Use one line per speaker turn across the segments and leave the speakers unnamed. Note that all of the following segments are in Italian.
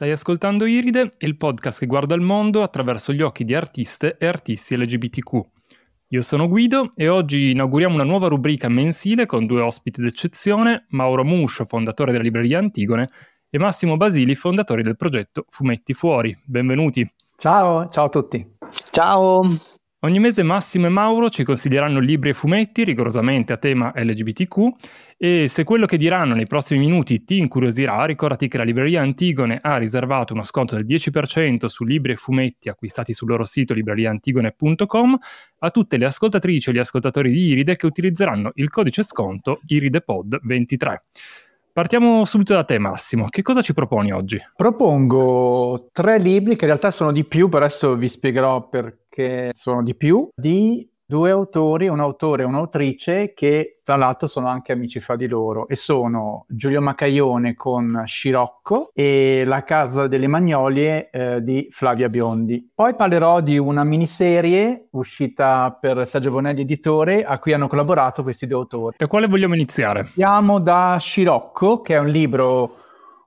Stai ascoltando Iride, il podcast che guarda il mondo attraverso gli occhi di artiste e artisti LGBTQ. Io sono Guido e oggi inauguriamo una nuova rubrica mensile con due ospiti d'eccezione, Mauro Muscio, fondatore della libreria Antigone, e Massimo Basili, fondatore del progetto Fumetti Fuori. Benvenuti.
Ciao, ciao a tutti.
Ciao.
Ogni mese Massimo e Mauro ci consiglieranno libri e fumetti rigorosamente a tema LGBTQ e se quello che diranno nei prossimi minuti ti incuriosirà, ricordati che la libreria Antigone ha riservato uno sconto del 10% su libri e fumetti acquistati sul loro sito libreriantigone.com a tutte le ascoltatrici e gli ascoltatori di Iride che utilizzeranno il codice sconto IridePod23. Partiamo subito da te Massimo, che cosa ci proponi oggi?
Propongo tre libri che in realtà sono di più, però adesso vi spiegherò perché sono di più, di due autori, un autore e un'autrice che tra l'altro sono anche amici fra di loro e sono Giulio Macaione con Scirocco e La casa delle magnolie eh, di Flavia Biondi. Poi parlerò di una miniserie uscita per Sergio Bonelli Editore a cui hanno collaborato questi due autori.
Da quale vogliamo iniziare?
Andiamo da Scirocco che è un libro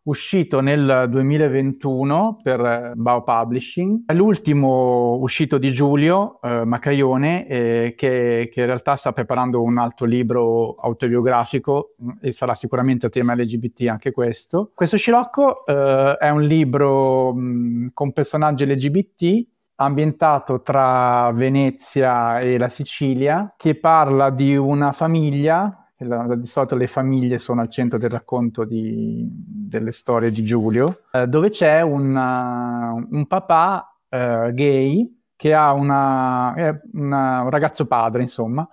uscito nel 2021 per eh, Bao Publishing. L'ultimo uscito di Giulio eh, Macaione, eh, che, che, in realtà sta preparando un altro libro autobiografico mm, e sarà sicuramente a tema LGBT anche questo. Questo Scirocco eh, è un libro mh, mm, con personaggi LGBT ambientato tra Venezia e la Sicilia, che parla di una famiglia la, di solito le famiglie sono al centro del racconto di, delle storie di Giulio, eh, dove c'è una, un papà eh, gay che ha una, una, un ragazzo padre, insomma,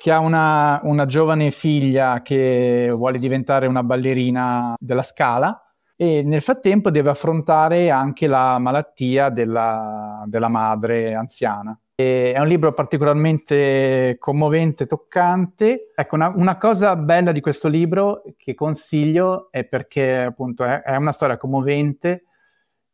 che ha una, una, giovane figlia che vuole diventare una ballerina della scala e nel frattempo deve affrontare anche la malattia della, della madre anziana. È un libro particolarmente commovente, toccante. Ecco, una, una, cosa bella di questo libro che consiglio è perché appunto è, è una storia commovente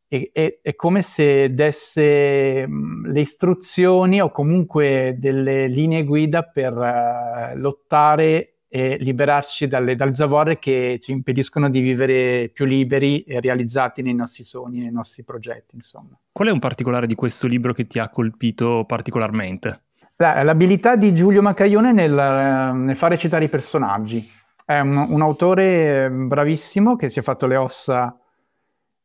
e è, è, come se desse le istruzioni o comunque delle linee guida per uh, lottare e liberarci dalle, dal zavorre che ci impediscono di vivere più liberi e realizzati nei nostri sogni, nei nostri progetti, insomma.
Qual è un particolare di questo libro che ti ha colpito particolarmente?
L'abilità di Giulio Macaione nel, nel far recitare i personaggi. È un, un, autore bravissimo che si è fatto le ossa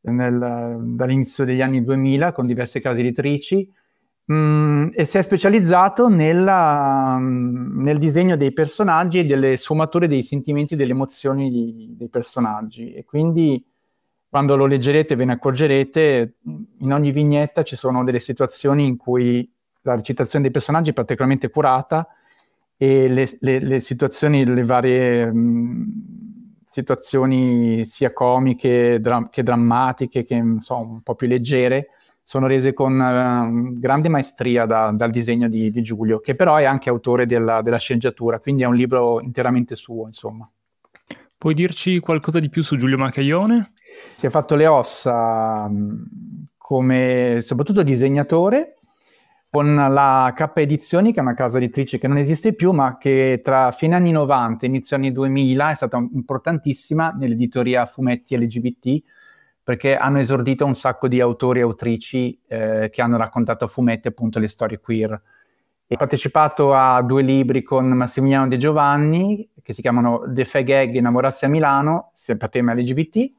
nel, dall'inizio degli anni 2000 con diverse case editrici Mm, e si è specializzato nella, nel disegno dei personaggi e delle sfumature dei sentimenti e delle emozioni di, dei personaggi. E quindi quando lo leggerete ve ne accorgerete, in ogni vignetta ci sono delle situazioni in cui la recitazione dei personaggi è particolarmente curata e le, le, le situazioni, le varie mh, mm, situazioni sia comiche dra- che drammatiche, che insomma, un po' più leggere, sono rese con uh, grande maestria da, dal disegno di, di, Giulio, che però è anche autore della, della, sceneggiatura, quindi è un libro interamente suo, insomma.
Puoi dirci qualcosa di più su Giulio Macaione?
Si è fatto le ossa come soprattutto disegnatore con la K Edizioni, che è una casa editrice che non esiste più, ma che tra fine anni 90 e inizio anni 2000 è stata importantissima nell'editoria fumetti LGBT, perché hanno esordito un sacco di autori e autrici eh, che hanno raccontato a fumetti appunto le storie queer. Ho partecipato a due libri con Massimiliano De Giovanni che si chiamano The Fag Egg Innamorarsi a Milano, sempre a tema LGBT,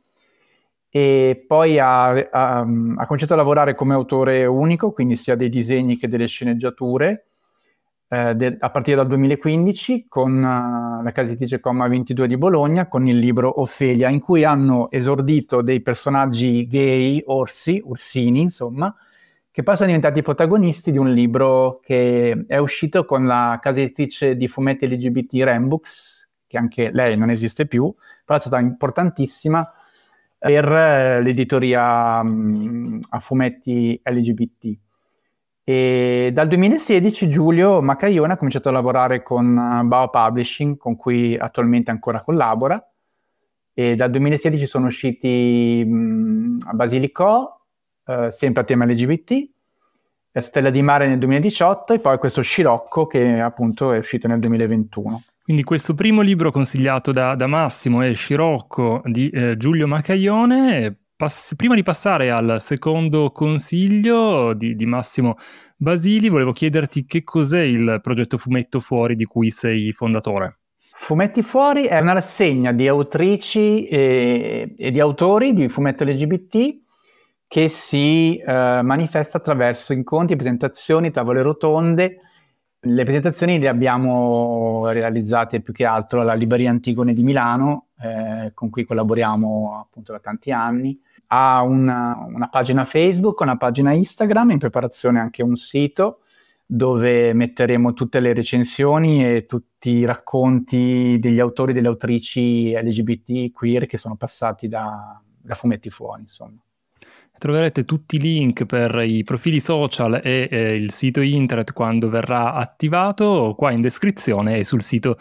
e poi ha, ha, ha cominciato a lavorare come autore unico, quindi sia dei disegni che delle sceneggiature, eh, de- a partire dal 2015 con uh, la casa editrice Comma 22 di Bologna con il libro Ofelia in cui hanno esordito dei personaggi gay, orsi, ursini insomma, che poi sono diventati protagonisti di un libro che è uscito con la casa editrice di fumetti LGBT Rambooks, che anche lei non esiste più, però è stata importantissima per eh, l'editoria um, a fumetti LGBT. E dal 2016 Giulio Macaione ha cominciato a lavorare con uh, Bao Publishing, con cui attualmente ancora collabora. E dal 2016 sono usciti mh, Basilico, uh, sempre a tema LGBT, Stella di Mare nel 2018 e poi questo Scirocco che appunto è uscito nel 2021.
Quindi questo primo libro consigliato da, da Massimo è Scirocco di eh, Giulio Macaione pass- prima di passare al secondo consiglio di, di Massimo Basili, volevo chiederti che cos'è il progetto Fumetto Fuori di cui sei fondatore.
Fumetti Fuori è una rassegna di autrici e, e di autori di fumetto LGBT che si eh, manifesta attraverso incontri, presentazioni, tavole rotonde. Le presentazioni le abbiamo realizzate più che altro alla Libreria Antigone di Milano, eh, con cui collaboriamo appunto da tanti anni. Ha una, una, pagina Facebook, una pagina Instagram, in preparazione anche un sito dove metteremo tutte le recensioni e tutti i racconti degli autori e delle autrici LGBT queer che sono passati da, da Fumetti Fuori, insomma.
Troverete tutti i link per i profili social e eh, il sito internet quando verrà attivato qua in descrizione e sul sito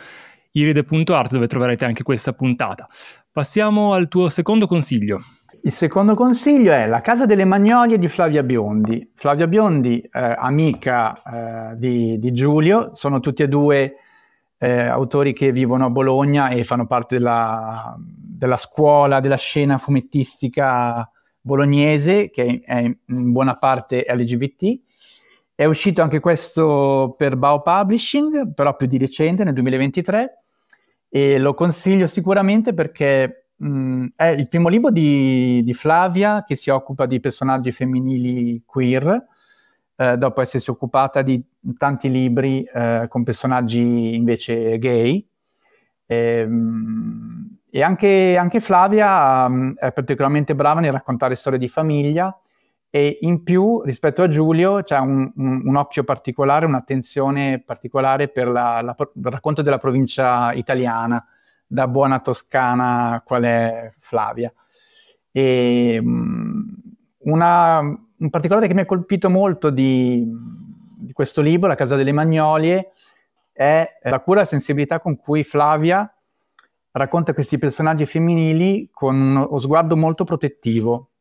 iride.art dove troverete anche questa puntata. Passiamo al tuo secondo consiglio.
Il secondo consiglio è La Casa delle Magnolie di Flavia Biondi. Flavia Biondi, eh, amica eh, di, di, Giulio, sono tutti e due eh, autori che vivono a Bologna e fanno parte della, della scuola, della scena fumettistica bolognese, che è in buona parte LGBT. È uscito anche questo per Bao Publishing, però più di recente, nel 2023, e lo consiglio sicuramente perché mh, è il primo libro di, di, Flavia che si occupa di personaggi femminili queer, eh, dopo essersi occupata di tanti libri eh, con personaggi invece gay. E, ehm, e anche, anche Flavia um, è particolarmente brava nel raccontare storie di famiglia e in più rispetto a Giulio c'è un, un, un occhio particolare, un'attenzione particolare per la, la, il racconto della provincia italiana, da buona toscana qual è Flavia. E, una, un particolare che mi ha colpito molto di, di questo libro, La Casa delle Magnolie, è la cura e la sensibilità con cui Flavia racconta questi personaggi femminili con uno sguardo molto protettivo,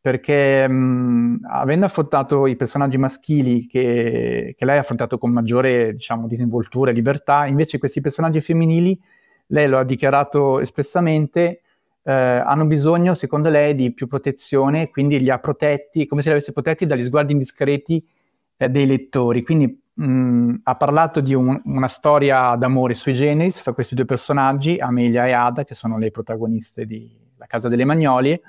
perché mh, avendo affrontato i personaggi maschili che, che, lei ha affrontato con maggiore diciamo, disinvoltura e libertà, invece questi personaggi femminili, lei lo ha dichiarato espressamente, eh, hanno bisogno, secondo lei, di più protezione, quindi li ha protetti, come se li avesse protetti dagli sguardi indiscreti eh, dei lettori. Quindi mh, mm, ha parlato di un, una storia d'amore sui generis fra questi due personaggi, Amelia e Ada, che sono le protagoniste di La Casa delle Magnolie,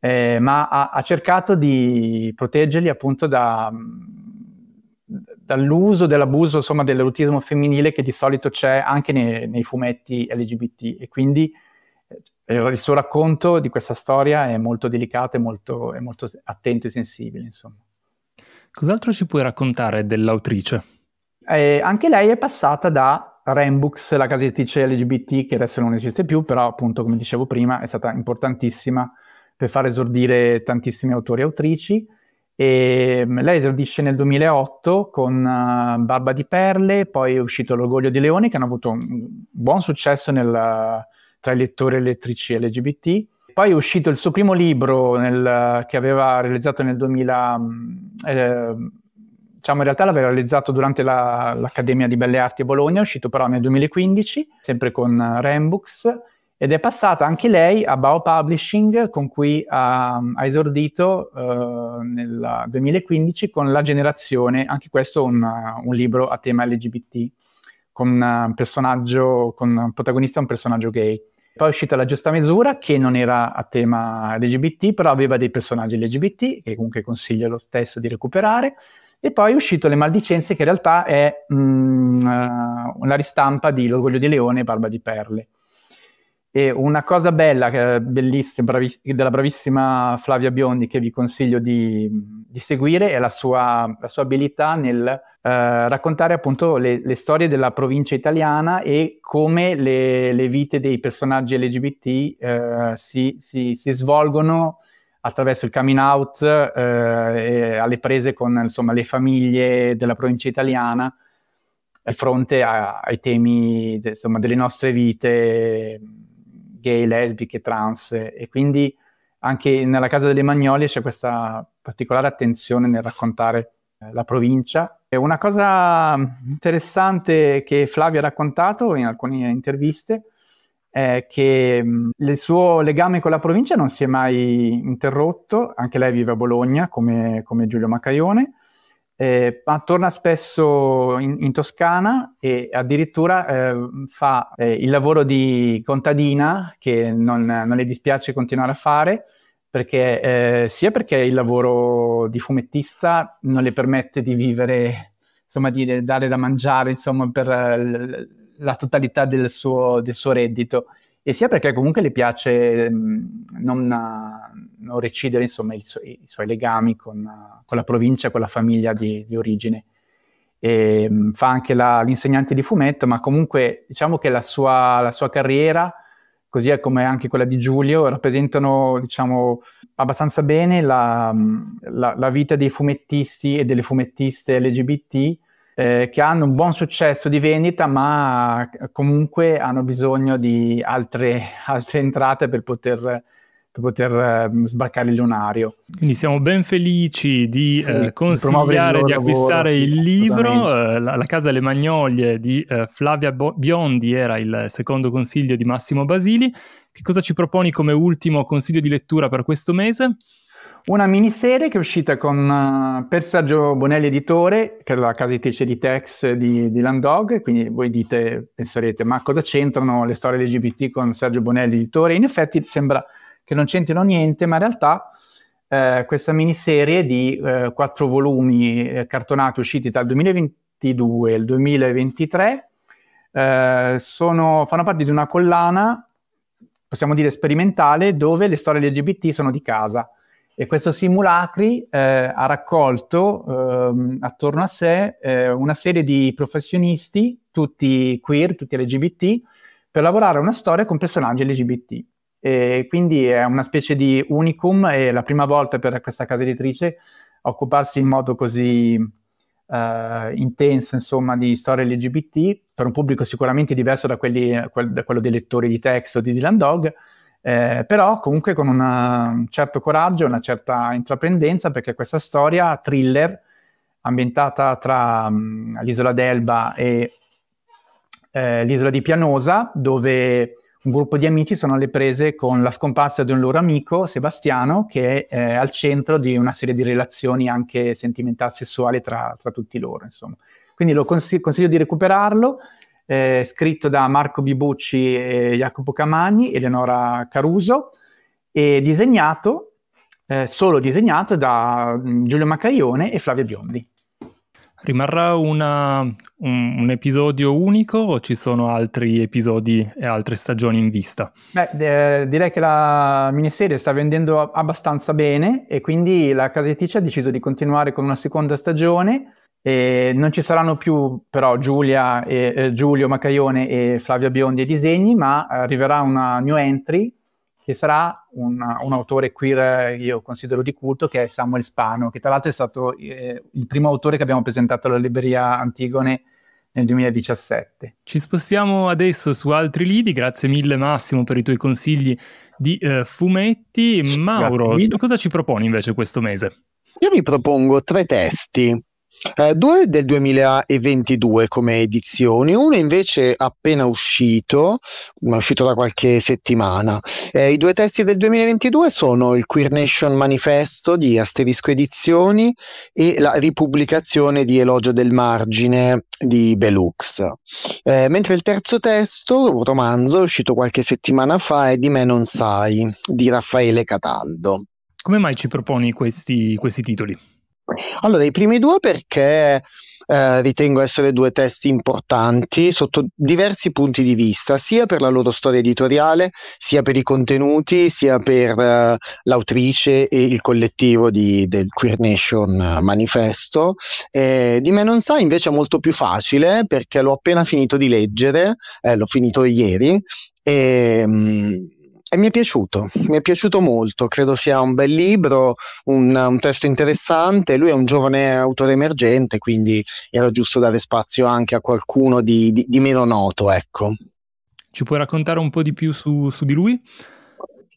eh, ma ha, ha, cercato di proteggerli appunto da, dall'uso, dell'abuso, insomma, dell'erotismo femminile che di solito c'è anche nei, nei fumetti LGBT e quindi eh, il suo racconto di questa storia è molto delicato e molto, è molto attento e sensibile, insomma.
Cos'altro ci puoi raccontare dell'autrice?
Eh, anche lei è passata da Rambooks, la casa editrice LGBT, che adesso non esiste più, però appunto, come dicevo prima, è stata importantissima per far esordire tantissimi autori e autrici. E mm, lei esordisce nel 2008 con uh, Barba di Perle, poi è uscito L'Orgoglio di Leone, che hanno avuto un buon successo nel, tra i lettori e lettrici LGBT poi è uscito il suo primo libro nel, che aveva realizzato nel 2000, eh, diciamo in realtà l'aveva realizzato durante la, l'Accademia di Belle Arti a Bologna, è uscito però nel 2015, sempre con Rambooks, ed è passata anche lei a Bao Publishing, con cui ha, ha esordito eh, nel 2015 con La Generazione, anche questo un, un libro a tema LGBT, con un personaggio, con un protagonista un personaggio gay. Poi è uscita La Giusta Misura, che non era a tema LGBT, però aveva dei personaggi LGBT, che comunque consiglio lo stesso di recuperare. E poi è uscito Le Maldicenze, che in realtà è mm, uh, una ristampa di L'Orgoglio di Leone e Barba di Perle. E una cosa bella, bellissima, braviss- della bravissima Flavia Biondi che vi consiglio di, di seguire è la sua, la sua abilità nel eh, raccontare appunto le, le, storie della provincia italiana e come le, le vite dei personaggi LGBT eh, si, si, si, svolgono attraverso il coming out eh, alle prese con insomma, le famiglie della provincia italiana fronte a, ai temi insomma, delle nostre vite gay, lesbiche, trans e quindi anche nella Casa delle Magnolie c'è questa particolare attenzione nel raccontare eh, la provincia. E una cosa interessante che Flavio ha raccontato in alcune interviste è che mh, il suo legame con la provincia non si è mai interrotto, anche lei vive a Bologna come, come Giulio Macaione, eh, ma torna spesso in, in, Toscana e addirittura eh, fa eh, il lavoro di contadina che non, non, le dispiace continuare a fare, perché, eh, sia perché il lavoro di fumettista non le permette di vivere, insomma, di dare da mangiare insomma, per la totalità del suo, del suo reddito, e sia perché comunque le piace mh, non, non, recidere insomma, i, su- i, suoi legami con, con, la provincia, con la famiglia di, di origine. E, mh, fa anche la, l'insegnante di fumetto, ma comunque diciamo che la sua, la sua carriera, così come anche quella di Giulio, rappresentano diciamo, abbastanza bene la, la, la vita dei fumettisti e delle fumettiste LGBT eh, che hanno un buon successo di vendita, ma comunque hanno bisogno di altre, altre entrate per poter, per poter uh, sbarcare il lunario.
Quindi siamo ben felici di sì, uh, consigliare di acquistare lavoro, il sì, libro. Uh, la, la, Casa delle Magnolie di Flavia Biondi era il secondo consiglio di Massimo Basili. Che cosa ci proponi come ultimo consiglio di lettura per questo mese?
Una miniserie che è uscita con, uh, per Sergio Bonelli Editore, che è la casa editrice di Tex di, di Landog, quindi voi dite, penserete, ma cosa c'entrano le storie LGBT con Sergio Bonelli Editore? In effetti sembra che non c'entrino niente, ma in realtà eh, questa miniserie di eh, quattro volumi eh, cartonati usciti il 2022 e il 2023 eh, sono, fanno parte di una collana, possiamo dire sperimentale, dove le storie LGBT sono di casa e questo simulacri eh, ha raccolto eh, attorno a sé eh, una serie di professionisti, tutti queer, tutti LGBT, per lavorare a una storia con personaggi LGBT. E quindi è una specie di unicum e la prima volta per questa casa editrice occuparsi in modo così uh, intenso, insomma, di storie LGBT per un pubblico sicuramente diverso da, quelli, da quello dei lettori di Tex o di Dylan Dog, eh, però comunque con una, un certo coraggio, una certa intraprendenza, perché questa storia thriller, ambientata tra um, l'isola d'Elba e eh, l'isola di Pianosa, dove un gruppo di amici sono alle prese con la scomparsa di un loro amico, Sebastiano, che è eh, al centro di una serie di relazioni anche sentimentali sessuali tra, tra tutti loro. Insomma. Quindi lo consiglio, consiglio di recuperarlo eh, scritto da Marco Bibucci e Jacopo Camagni, Eleonora Caruso, e disegnato, eh, solo disegnato da mm, Giulio Macaione e Flavio Biondi.
Rimarrà una, un, un, episodio unico o ci sono altri episodi e altre stagioni in vista?
Beh, eh, direi che la miniserie sta vendendo abbastanza bene e quindi la casa editrice ha deciso di continuare con una seconda stagione e non ci saranno più però Giulia e, eh, Giulio Macaione e Flavia Biondi ai disegni, ma arriverà una new entry che sarà un, un, autore queer io considero di culto che è Samuel Spano, che tra l'altro è stato eh, il primo autore che abbiamo presentato alla libreria Antigone nel 2017.
Ci spostiamo adesso su altri lidi, grazie mille Massimo per i tuoi consigli di eh, fumetti. Mauro, cosa ci proponi invece questo mese?
Io vi propongo tre testi eh, due del 2022 come edizioni, uno invece appena uscito, è uscito da qualche settimana. Eh, I due testi del 2022 sono il Queer Nation Manifesto di Asterisco Edizioni e la ripubblicazione di Elogio del Margine di Belux. Eh, mentre il terzo testo, un romanzo uscito qualche settimana fa, è Di me non sai, di Raffaele Cataldo.
Come mai ci proponi questi, questi titoli?
Allora, i primi due perché eh, ritengo essere due testi importanti sotto diversi punti di vista, sia per la loro storia editoriale, sia per i contenuti, sia per eh, l'autrice e il collettivo di, del Queer Nation Manifesto. Eh, di me non sa invece è molto più facile perché l'ho appena finito di leggere, eh, l'ho finito ieri. E, mh, mm, e mi è piaciuto, mi è piaciuto molto, credo sia un bel libro, un, un, testo interessante, lui è un giovane autore emergente, quindi era giusto dare spazio anche a qualcuno di, di, di meno noto, ecco.
Ci puoi raccontare un po' di più su, su di lui?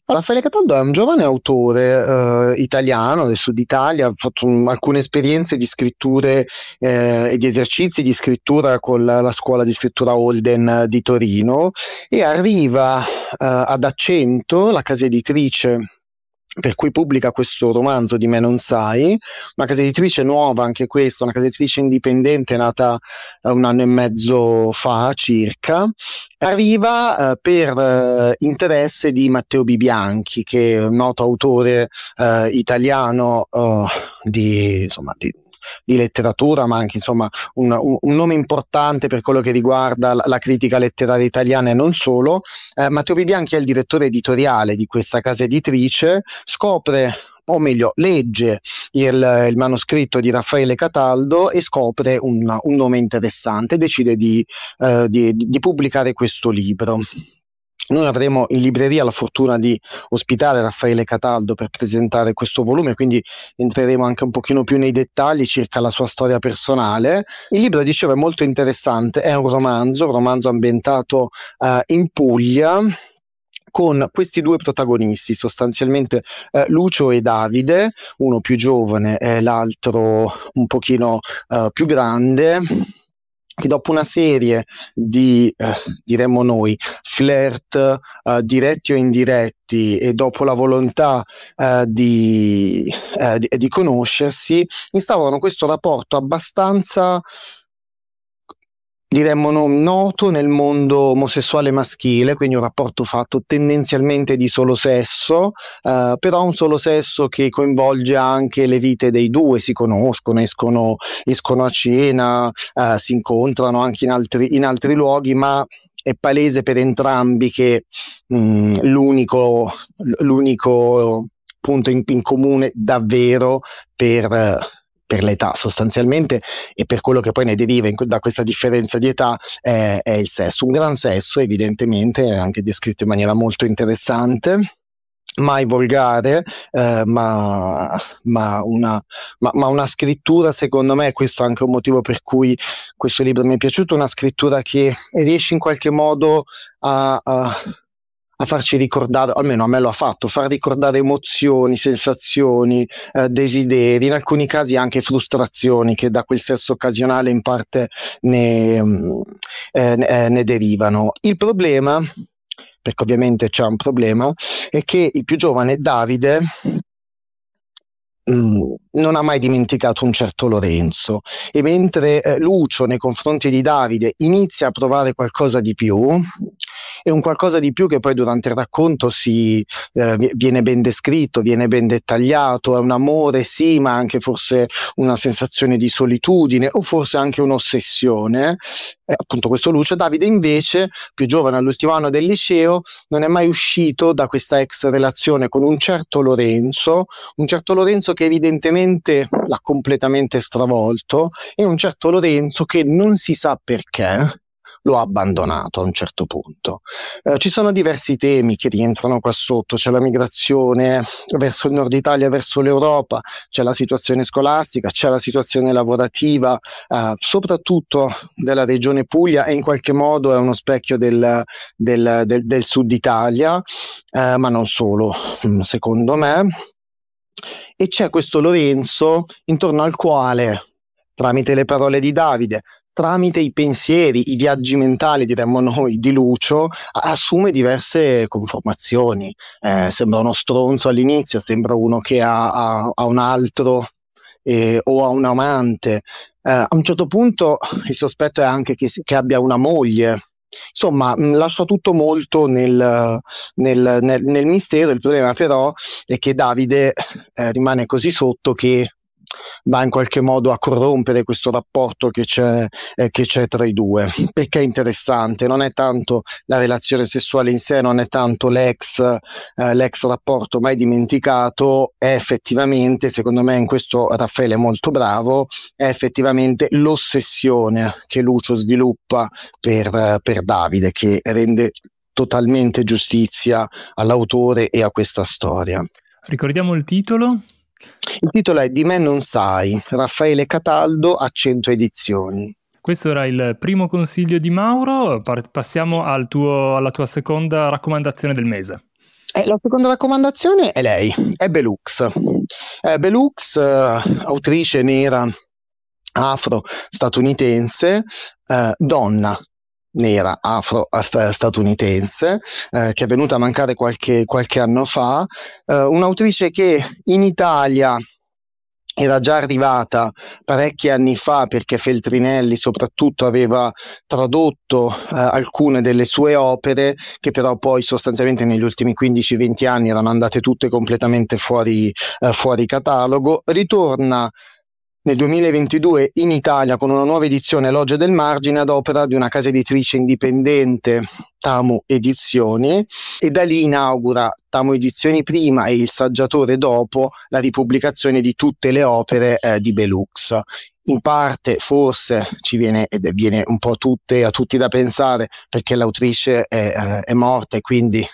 Raffaele Cataldo è un giovane autore eh, italiano del sud Italia, ha fatto un, alcune esperienze di scritture eh, e di esercizi di scrittura con la, la, scuola di scrittura Holden di Torino e arriva eh, ad Accento, la casa editrice per cui pubblica questo romanzo di Me non sai, una casa editrice nuova anche questa, una casa editrice indipendente nata eh, un anno e mezzo fa circa, arriva eh, per eh, interesse di Matteo Bibianchi, che è un noto autore eh, italiano eh, di, insomma, di di letteratura, ma anche insomma un, un, nome importante per quello che riguarda la, la critica letteraria italiana e non solo. Eh, Matteo Bibianchi è il direttore editoriale di questa casa editrice, scopre o meglio legge il, il, manoscritto di Raffaele Cataldo e scopre un, un nome interessante, decide di, eh, di, di pubblicare questo libro. Noi avremo in libreria la fortuna di ospitare Raffaele Cataldo per presentare questo volume, quindi entreremo anche un pochino più nei dettagli circa la sua storia personale. Il libro, dicevo, è molto interessante, è un romanzo, un romanzo ambientato uh, in Puglia, con questi due protagonisti, sostanzialmente eh, Lucio e Davide, uno più giovane e l'altro un pochino eh, più grande che dopo una serie di, eh, diremmo noi, flirt eh, diretti o indiretti e dopo la volontà eh, di, eh, di, di conoscersi, instaurano questo rapporto abbastanza diremmo noto nel mondo omosessuale maschile, quindi un rapporto fatto tendenzialmente di solo sesso, eh, però un solo sesso che coinvolge anche le vite dei due, si conoscono, escono, escono a cena, eh, si incontrano anche in altri, in altri luoghi, ma è palese per entrambi che mh, mm, l'unico, l'unico punto in, in comune davvero per per l'età sostanzialmente e per quello che poi ne deriva in, da questa differenza di età è, è il sesso. Un gran sesso evidentemente, anche descritto in maniera molto interessante mai volgare, eh, ma, ma, una, ma, ma, una, scrittura, secondo me, questo è anche un motivo per cui questo libro mi è piaciuto, una scrittura che riesce in qualche modo a, a a farci ricordare, almeno a me lo ha fatto, far ricordare emozioni, sensazioni, eh, desideri, in alcuni casi anche frustrazioni che da quel sesso occasionale in parte ne, mm, eh, eh, ne derivano. Il problema, perché ovviamente c'è un problema, è che il più giovane Davide Mm, non ha mai dimenticato un certo Lorenzo e mentre eh, Lucio nei confronti di Davide inizia a provare qualcosa di più è un qualcosa di più che poi durante il racconto si, eh, viene ben descritto, viene ben dettagliato, è un amore sì ma anche forse una sensazione di solitudine o forse anche un'ossessione. Eh, appunto questo Lucio Davide invece più giovane all'ultimo anno del liceo non è mai uscito da questa ex relazione con un certo Lorenzo un certo Lorenzo che evidentemente l'ha completamente stravolto e un certo Lorenzo che non si sa perché lo ha abbandonato a un certo punto. Eh, ci sono diversi temi che rientrano qua sotto, c'è la migrazione verso il nord Italia, verso l'Europa, c'è la situazione scolastica, c'è la situazione lavorativa, eh, soprattutto della regione Puglia e in qualche modo è uno specchio del, del, del, del sud Italia, eh, ma non solo, secondo me e c'è questo Lorenzo intorno al quale, tramite le parole di Davide, tramite i pensieri, i viaggi mentali, diremmo noi, di Lucio, assume diverse conformazioni. Eh, sembra uno stronzo all'inizio, sembra uno che ha, ha, ha un altro eh, o ha un amante. Eh, a un certo punto il sospetto è anche che, che abbia una moglie, Insomma, mh, lascia tutto molto nel, nel, nel, nel, mistero. Il problema però è che Davide eh, rimane così sotto che va in qualche modo a corrompere questo rapporto che c'è, eh, che c'è tra i due. Perché è interessante, non è tanto la relazione sessuale in sé, non è tanto l'ex, eh, l'ex rapporto mai dimenticato, è effettivamente, secondo me in questo Raffaele è molto bravo, è effettivamente l'ossessione che Lucio sviluppa per, per Davide, che rende totalmente giustizia all'autore e a questa storia.
Ricordiamo il titolo?
Il titolo è Di me non sai, Raffaele Cataldo a 100 edizioni.
Questo era il primo consiglio di Mauro, passiamo al tuo, alla tua seconda raccomandazione del mese.
Eh, la seconda raccomandazione è lei, è Belux. Eh, Belux, eh, autrice nera afro-statunitense, eh, donna nera afro-statunitense, eh, che è venuta a mancare qualche, qualche anno fa, eh, un'autrice che in Italia era già arrivata parecchi anni fa perché Feltrinelli soprattutto aveva tradotto eh, alcune delle sue opere che però poi sostanzialmente negli ultimi 15-20 anni erano andate tutte completamente fuori, eh, fuori catalogo. Ritorna nel 2022 in Italia con una nuova edizione Loggia del Margine ad opera di una casa editrice indipendente Tamu Edizioni e da lì inaugura Tamu Edizioni prima e Il Saggiatore dopo la ripubblicazione di tutte le opere eh, di Belux. In parte forse ci viene ed viene un po' tutte, a tutti da pensare perché l'autrice è, eh, è morta e quindi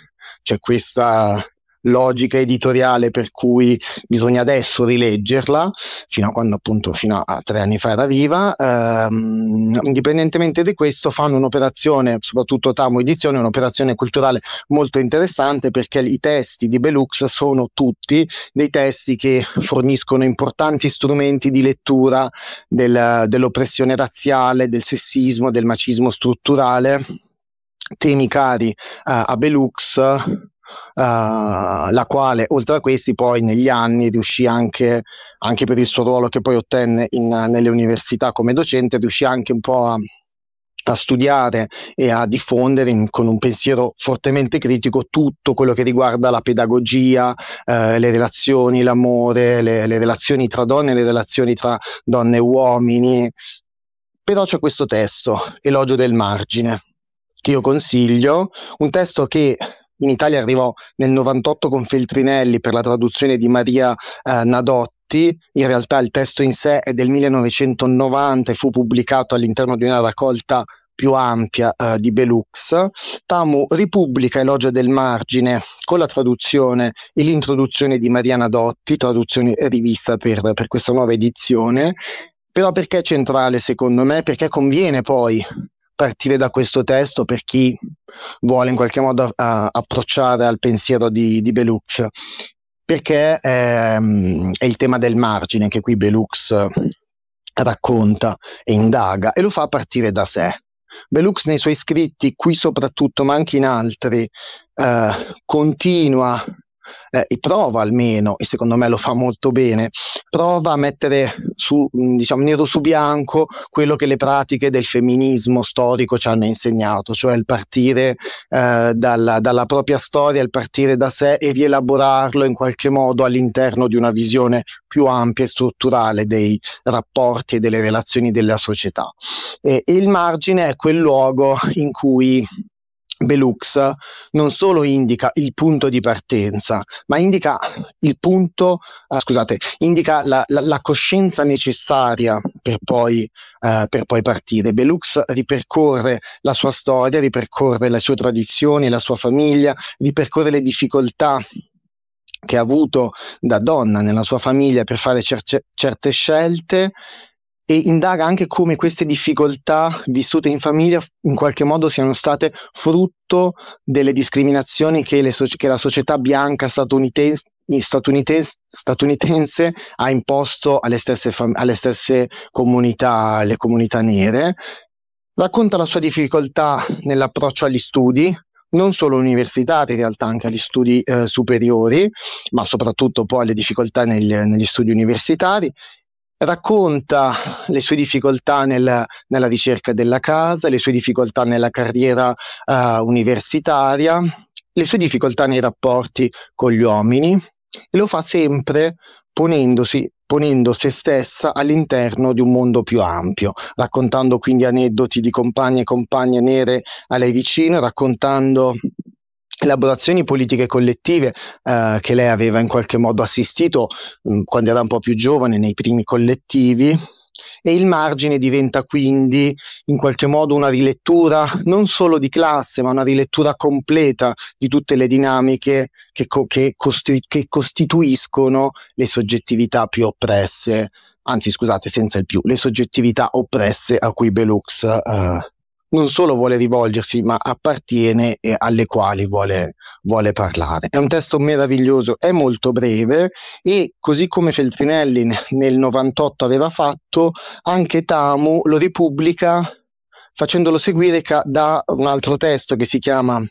c'è questa logica editoriale per cui bisogna adesso rileggerla, fino a quando appunto fino a tre anni fa era viva. Ehm, indipendentemente di questo, fanno un'operazione, soprattutto Tamo Edizione, un'operazione culturale molto interessante perché i testi di Belux sono tutti dei testi che forniscono importanti strumenti di lettura del, dell'oppressione razziale, del sessismo, del macismo strutturale temi cari uh, a Belux la quale oltre a questi poi negli anni riuscì anche, anche per il suo ruolo che poi ottenne in, nelle università come docente, riuscì anche un po' a, a studiare e a diffondere in, con un pensiero fortemente critico tutto quello che riguarda la pedagogia, eh, le relazioni, l'amore, le, le relazioni tra donne, le relazioni tra donne e uomini. Però c'è questo testo, Elogio del margine, che io consiglio, un testo che in Italia arrivò nel 98 con Feltrinelli per la traduzione di Maria eh, Nadotti. In realtà il testo in sé è del 1990 e fu pubblicato all'interno di una raccolta più ampia uh, di Belux. Tamu ripubblica Elogia del margine con la traduzione e l'introduzione di Mariana Dotti, traduzione rivista per, per questa nuova edizione. Però perché è centrale secondo me? Perché conviene poi partire da questo testo per chi vuole in qualche modo uh, approcciare al pensiero di, di Belux, perché ehm, è il tema del margine che qui Belux racconta e indaga e lo fa a partire da sé. Belux nei suoi scritti, qui soprattutto, ma anche in altri, eh, continua eh, e prova almeno, e secondo me lo fa molto bene, prova a mettere su, mm, diciamo, nero su bianco quello che le pratiche del femminismo storico ci hanno insegnato, cioè il partire eh, dalla, dalla propria storia, il partire da sé e rielaborarlo in qualche modo all'interno di una visione più ampia e strutturale dei rapporti e delle relazioni della società. E, e il margine è quel luogo in cui Belux non solo indica il punto di partenza, ma indica il punto, uh, scusate, indica la, la, la, coscienza necessaria per poi, uh, per poi partire. Belux ripercorre la sua storia, ripercorre le sue tradizioni, la sua famiglia, ripercorre le difficoltà che ha avuto da donna nella sua famiglia per fare cer- certe scelte e indaga anche come queste difficoltà vissute in famiglia in qualche modo siano state frutto delle discriminazioni che, so- che la società bianca statunitense, statunitense, statunitense ha imposto alle stesse, fam- alle stesse comunità, alle comunità nere. Racconta la sua difficoltà nell'approccio agli studi, non solo universitari, in realtà anche agli studi eh, superiori, ma soprattutto poi alle difficoltà negli, negli studi universitari racconta le sue difficoltà nel, nella ricerca della casa, le sue difficoltà nella carriera uh, universitaria, le sue difficoltà nei rapporti con gli uomini e lo fa sempre ponendosi ponendo se stessa all'interno di un mondo più ampio, raccontando quindi aneddoti di compagne e compagne nere a lei vicino, raccontando elaborazioni politiche collettive eh, che lei aveva in qualche modo assistito mh, mm, quando era un po' più giovane nei primi collettivi e il margine diventa quindi in qualche modo una rilettura non solo di classe ma una rilettura completa di tutte le dinamiche che, co- che, costi- che costituiscono le soggettività più oppresse anzi scusate senza il più le soggettività oppresse a cui Belux eh, non solo vuole rivolgersi, ma appartiene e alle quali vuole, vuole, parlare. È un testo meraviglioso, è molto breve e così come Feltrinelli nel 98 aveva fatto, anche Tamu lo ripubblica facendolo seguire da un altro testo che si chiama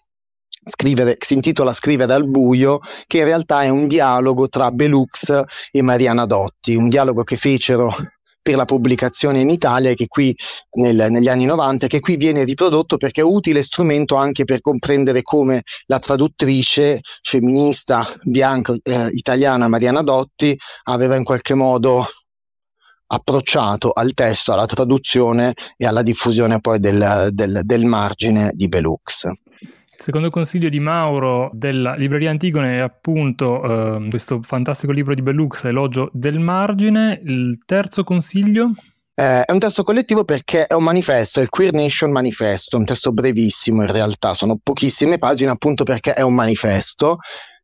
Scrivere, si intitola Scrivere al buio, che in realtà è un dialogo tra Belux e Mariana Dotti, un dialogo che fecero per la pubblicazione in Italia che qui nel, negli anni 90 che qui viene riprodotto perché è utile strumento anche per comprendere come la traduttrice femminista bianca eh, italiana Mariana Dotti aveva in qualche modo approcciato al testo, alla traduzione e alla diffusione poi del, del, del margine di Belux.
Secondo consiglio di Mauro della Libreria Antigone è appunto eh, questo fantastico libro di Bellux, Elogio del margine. Il terzo consiglio?
Eh, è un terzo collettivo perché è un manifesto, è il Queer Nation Manifesto, un testo brevissimo in realtà, sono pochissime pagine appunto perché è un manifesto,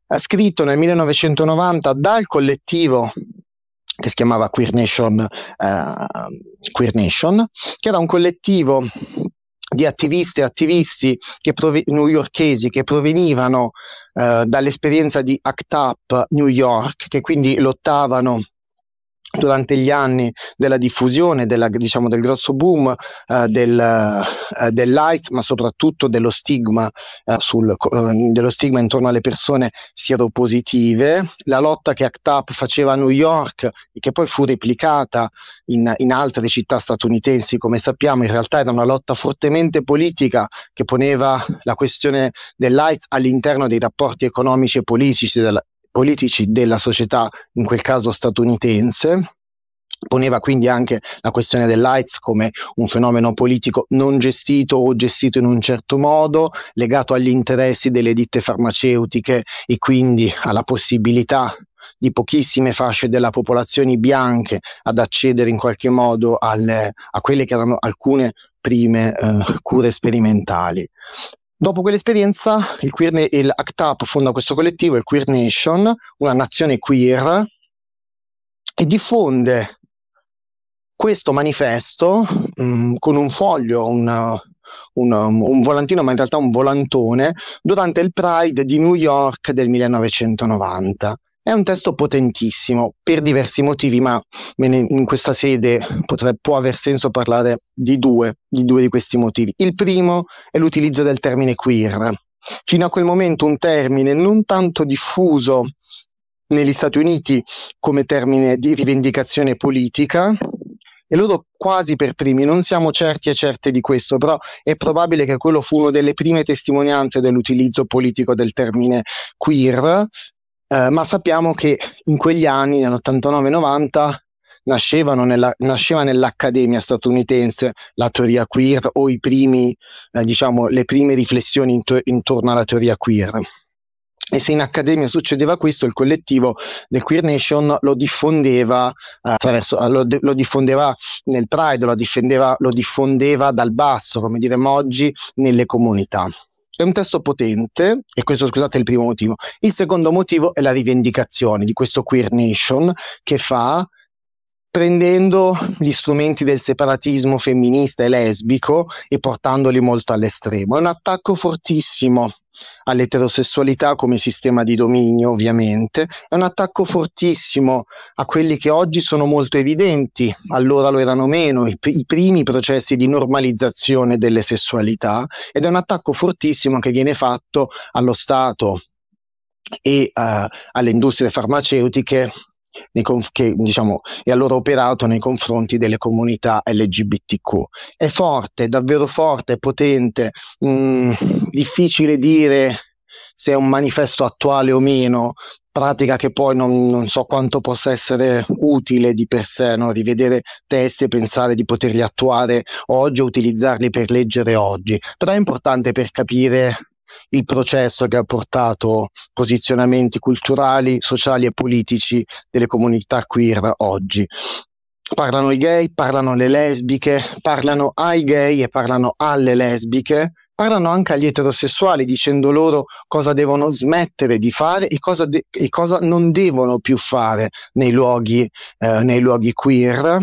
è scritto nel 1990 dal collettivo che si chiamava Queer Nation, eh, Queer Nation, che era un collettivo di attiviste e attivisti prove- newyorkesi che provenivano eh, dall'esperienza di ACT UP New York, che quindi lottavano durante gli anni della diffusione della, diciamo, del grosso boom eh, del, eh, del light, ma soprattutto dello stigma, eh, sul, eh, dello stigma intorno alle persone sieropositive, la lotta che ACT UP faceva a New York e che poi fu replicata in, in altre città statunitensi, come sappiamo, in realtà era una lotta fortemente politica che poneva la questione del light all'interno dei rapporti economici e politici della, politici della società, in quel caso statunitense, poneva quindi anche la questione dell'AIDS come un fenomeno politico non gestito o gestito in un certo modo, legato agli interessi delle ditte farmaceutiche e quindi alla possibilità di pochissime fasce della popolazione bianche ad accedere in qualche modo alle, a quelle che erano alcune prime eh, cure sperimentali. Dopo quell'esperienza, il, queer, il ACT UP fonda questo collettivo, il Queer Nation, una nazione queer, e diffonde questo manifesto mh, mm, con un foglio, una, una, un volantino, ma in realtà un volantone, durante il Pride di New York del 1990. È un testo potentissimo per diversi motivi, ma in questa sede potrebbe, può aver senso parlare di due, di due di questi motivi. Il primo è l'utilizzo del termine queer. Fino a quel momento un termine non tanto diffuso negli Stati Uniti come termine di rivendicazione politica, e loro quasi per primi, non siamo certi e certe di questo, però è probabile che quello fu una delle prime testimonianze dell'utilizzo politico del termine queer, eh, ma sappiamo che in quegli anni, nell'89-90, nella, nasceva nell'accademia statunitense la teoria queer o primi, eh, diciamo, le prime riflessioni into- intorno alla teoria queer. E se in accademia succedeva questo, il collettivo The Queer Nation lo diffondeva eh, lo, lo, diffondeva nel Pride, lo lo diffondeva dal basso, come diremmo oggi, nelle comunità. È un testo potente, e questo scusate è il primo motivo. Il secondo motivo è la rivendicazione di questo Queer Nation che fa prendendo gli strumenti del separatismo femminista e lesbico e portandoli molto all'estremo. È un attacco fortissimo all'eterosessualità come sistema di dominio, ovviamente, è un attacco fortissimo a quelli che oggi sono molto evidenti, allora lo erano meno, i, i primi processi di normalizzazione delle sessualità, ed è un attacco fortissimo che viene fatto allo Stato e uh, alle industrie farmaceutiche conf- che diciamo è allora operato nei confronti delle comunità LGBTQ. È forte, davvero forte, potente, mh, mm, difficile dire se è un manifesto attuale o meno, pratica che poi non, non, so quanto possa essere utile di per sé, no? rivedere testi e pensare di poterli attuare oggi o utilizzarli per leggere oggi, però è importante per capire il processo che ha portato posizionamenti culturali, sociali e politici delle comunità queer oggi. Parlano i gay, parlano le lesbiche, parlano ai gay e parlano alle lesbiche, parlano anche agli eterosessuali dicendo loro cosa devono smettere di fare e cosa, de- e cosa non devono più fare nei luoghi, eh, nei luoghi queer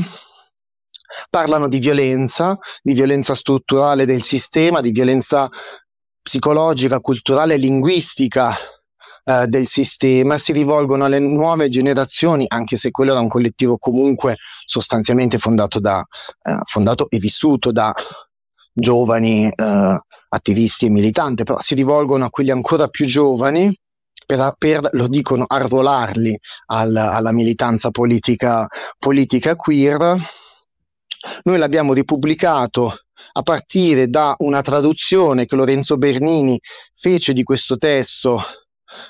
parlano di violenza, di violenza strutturale del sistema, di violenza psicologica, culturale e linguistica eh, del sistema, si rivolgono alle nuove generazioni, anche se quello era un collettivo comunque sostanzialmente fondato, da, eh, fondato e vissuto da giovani eh, attivisti e militanti, però si rivolgono a quelli ancora più giovani per, per lo dicono, arruolarli al, alla militanza politica, politica queer. Noi l'abbiamo ripubblicato a partire da una traduzione che Lorenzo Bernini fece di questo testo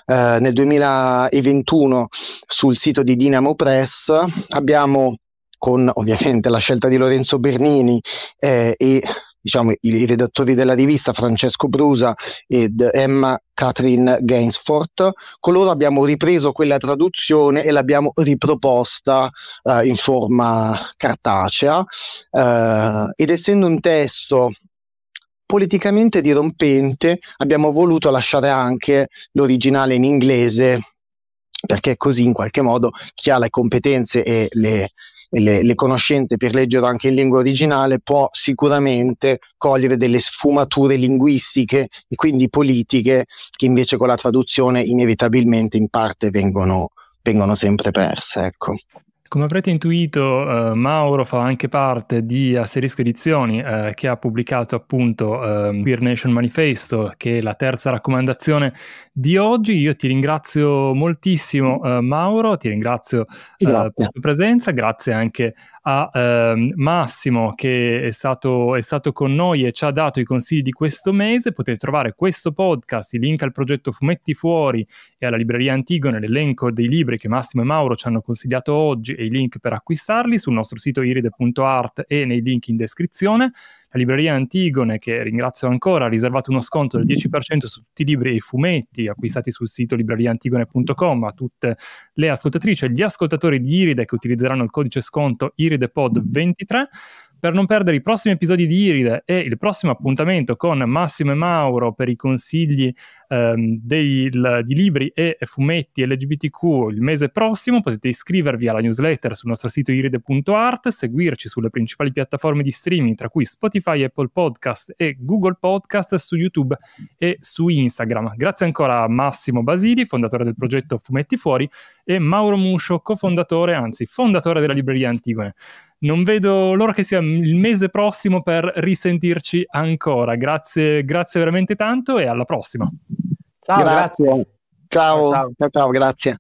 eh, nel 2021 sul sito di Dinamo Press. Abbiamo con ovviamente la scelta di Lorenzo Bernini eh, e diciamo, i, redattori della rivista Francesco Brusa ed Emma Catherine Gainsford. Con loro abbiamo ripreso quella traduzione e l'abbiamo riproposta uh, in forma cartacea uh, ed essendo un testo politicamente dirompente abbiamo voluto lasciare anche l'originale in inglese perché così in qualche modo chi ha le competenze e le, le, le conoscenze per leggerlo anche in lingua originale può sicuramente cogliere delle sfumature linguistiche e quindi politiche che invece con la traduzione inevitabilmente in parte vengono, vengono sempre perse. Ecco.
Come avrete intuito, eh, Mauro fa anche parte di Asterisco Edizioni, eh, che ha pubblicato appunto eh, Queer Nation Manifesto, che è la terza raccomandazione di oggi. Io ti ringrazio moltissimo, eh, Mauro, ti ringrazio eh, per la tua presenza, grazie anche a ehm, Massimo che è stato, è stato con noi e ci ha dato i consigli di questo mese. Potete trovare questo podcast, il link al progetto Fumetti Fuori e alla libreria Antigone, l'elenco dei libri che Massimo e Mauro ci hanno consigliato oggi e i link per acquistarli sul nostro sito iride.art e nei link in descrizione. La libreria Antigone, che ringrazio ancora, ha riservato uno sconto del 10% su tutti i libri e i fumetti acquistati sul sito libreriantigone.com a tutte le ascoltatrici e gli ascoltatori di Iride che utilizzeranno il codice sconto iridepod23 per non perdere i prossimi episodi di Iride e il prossimo appuntamento con Massimo e Mauro per i consigli ehm, dei, il, di libri e fumetti LGBTQ il mese prossimo, potete iscrivervi alla newsletter sul nostro sito iride.art, seguirci sulle principali piattaforme di streaming, tra cui Spotify, Apple Podcast e Google Podcast, su YouTube e su Instagram. Grazie ancora a Massimo Basili, fondatore del progetto Fumetti Fuori, e Mauro Muscio, cofondatore, anzi fondatore della libreria Antigone non vedo l'ora che sia il mese prossimo per risentirci ancora. Grazie, grazie veramente tanto e alla prossima.
Ciao, grazie. Ciao, ciao, ciao, ciao grazie.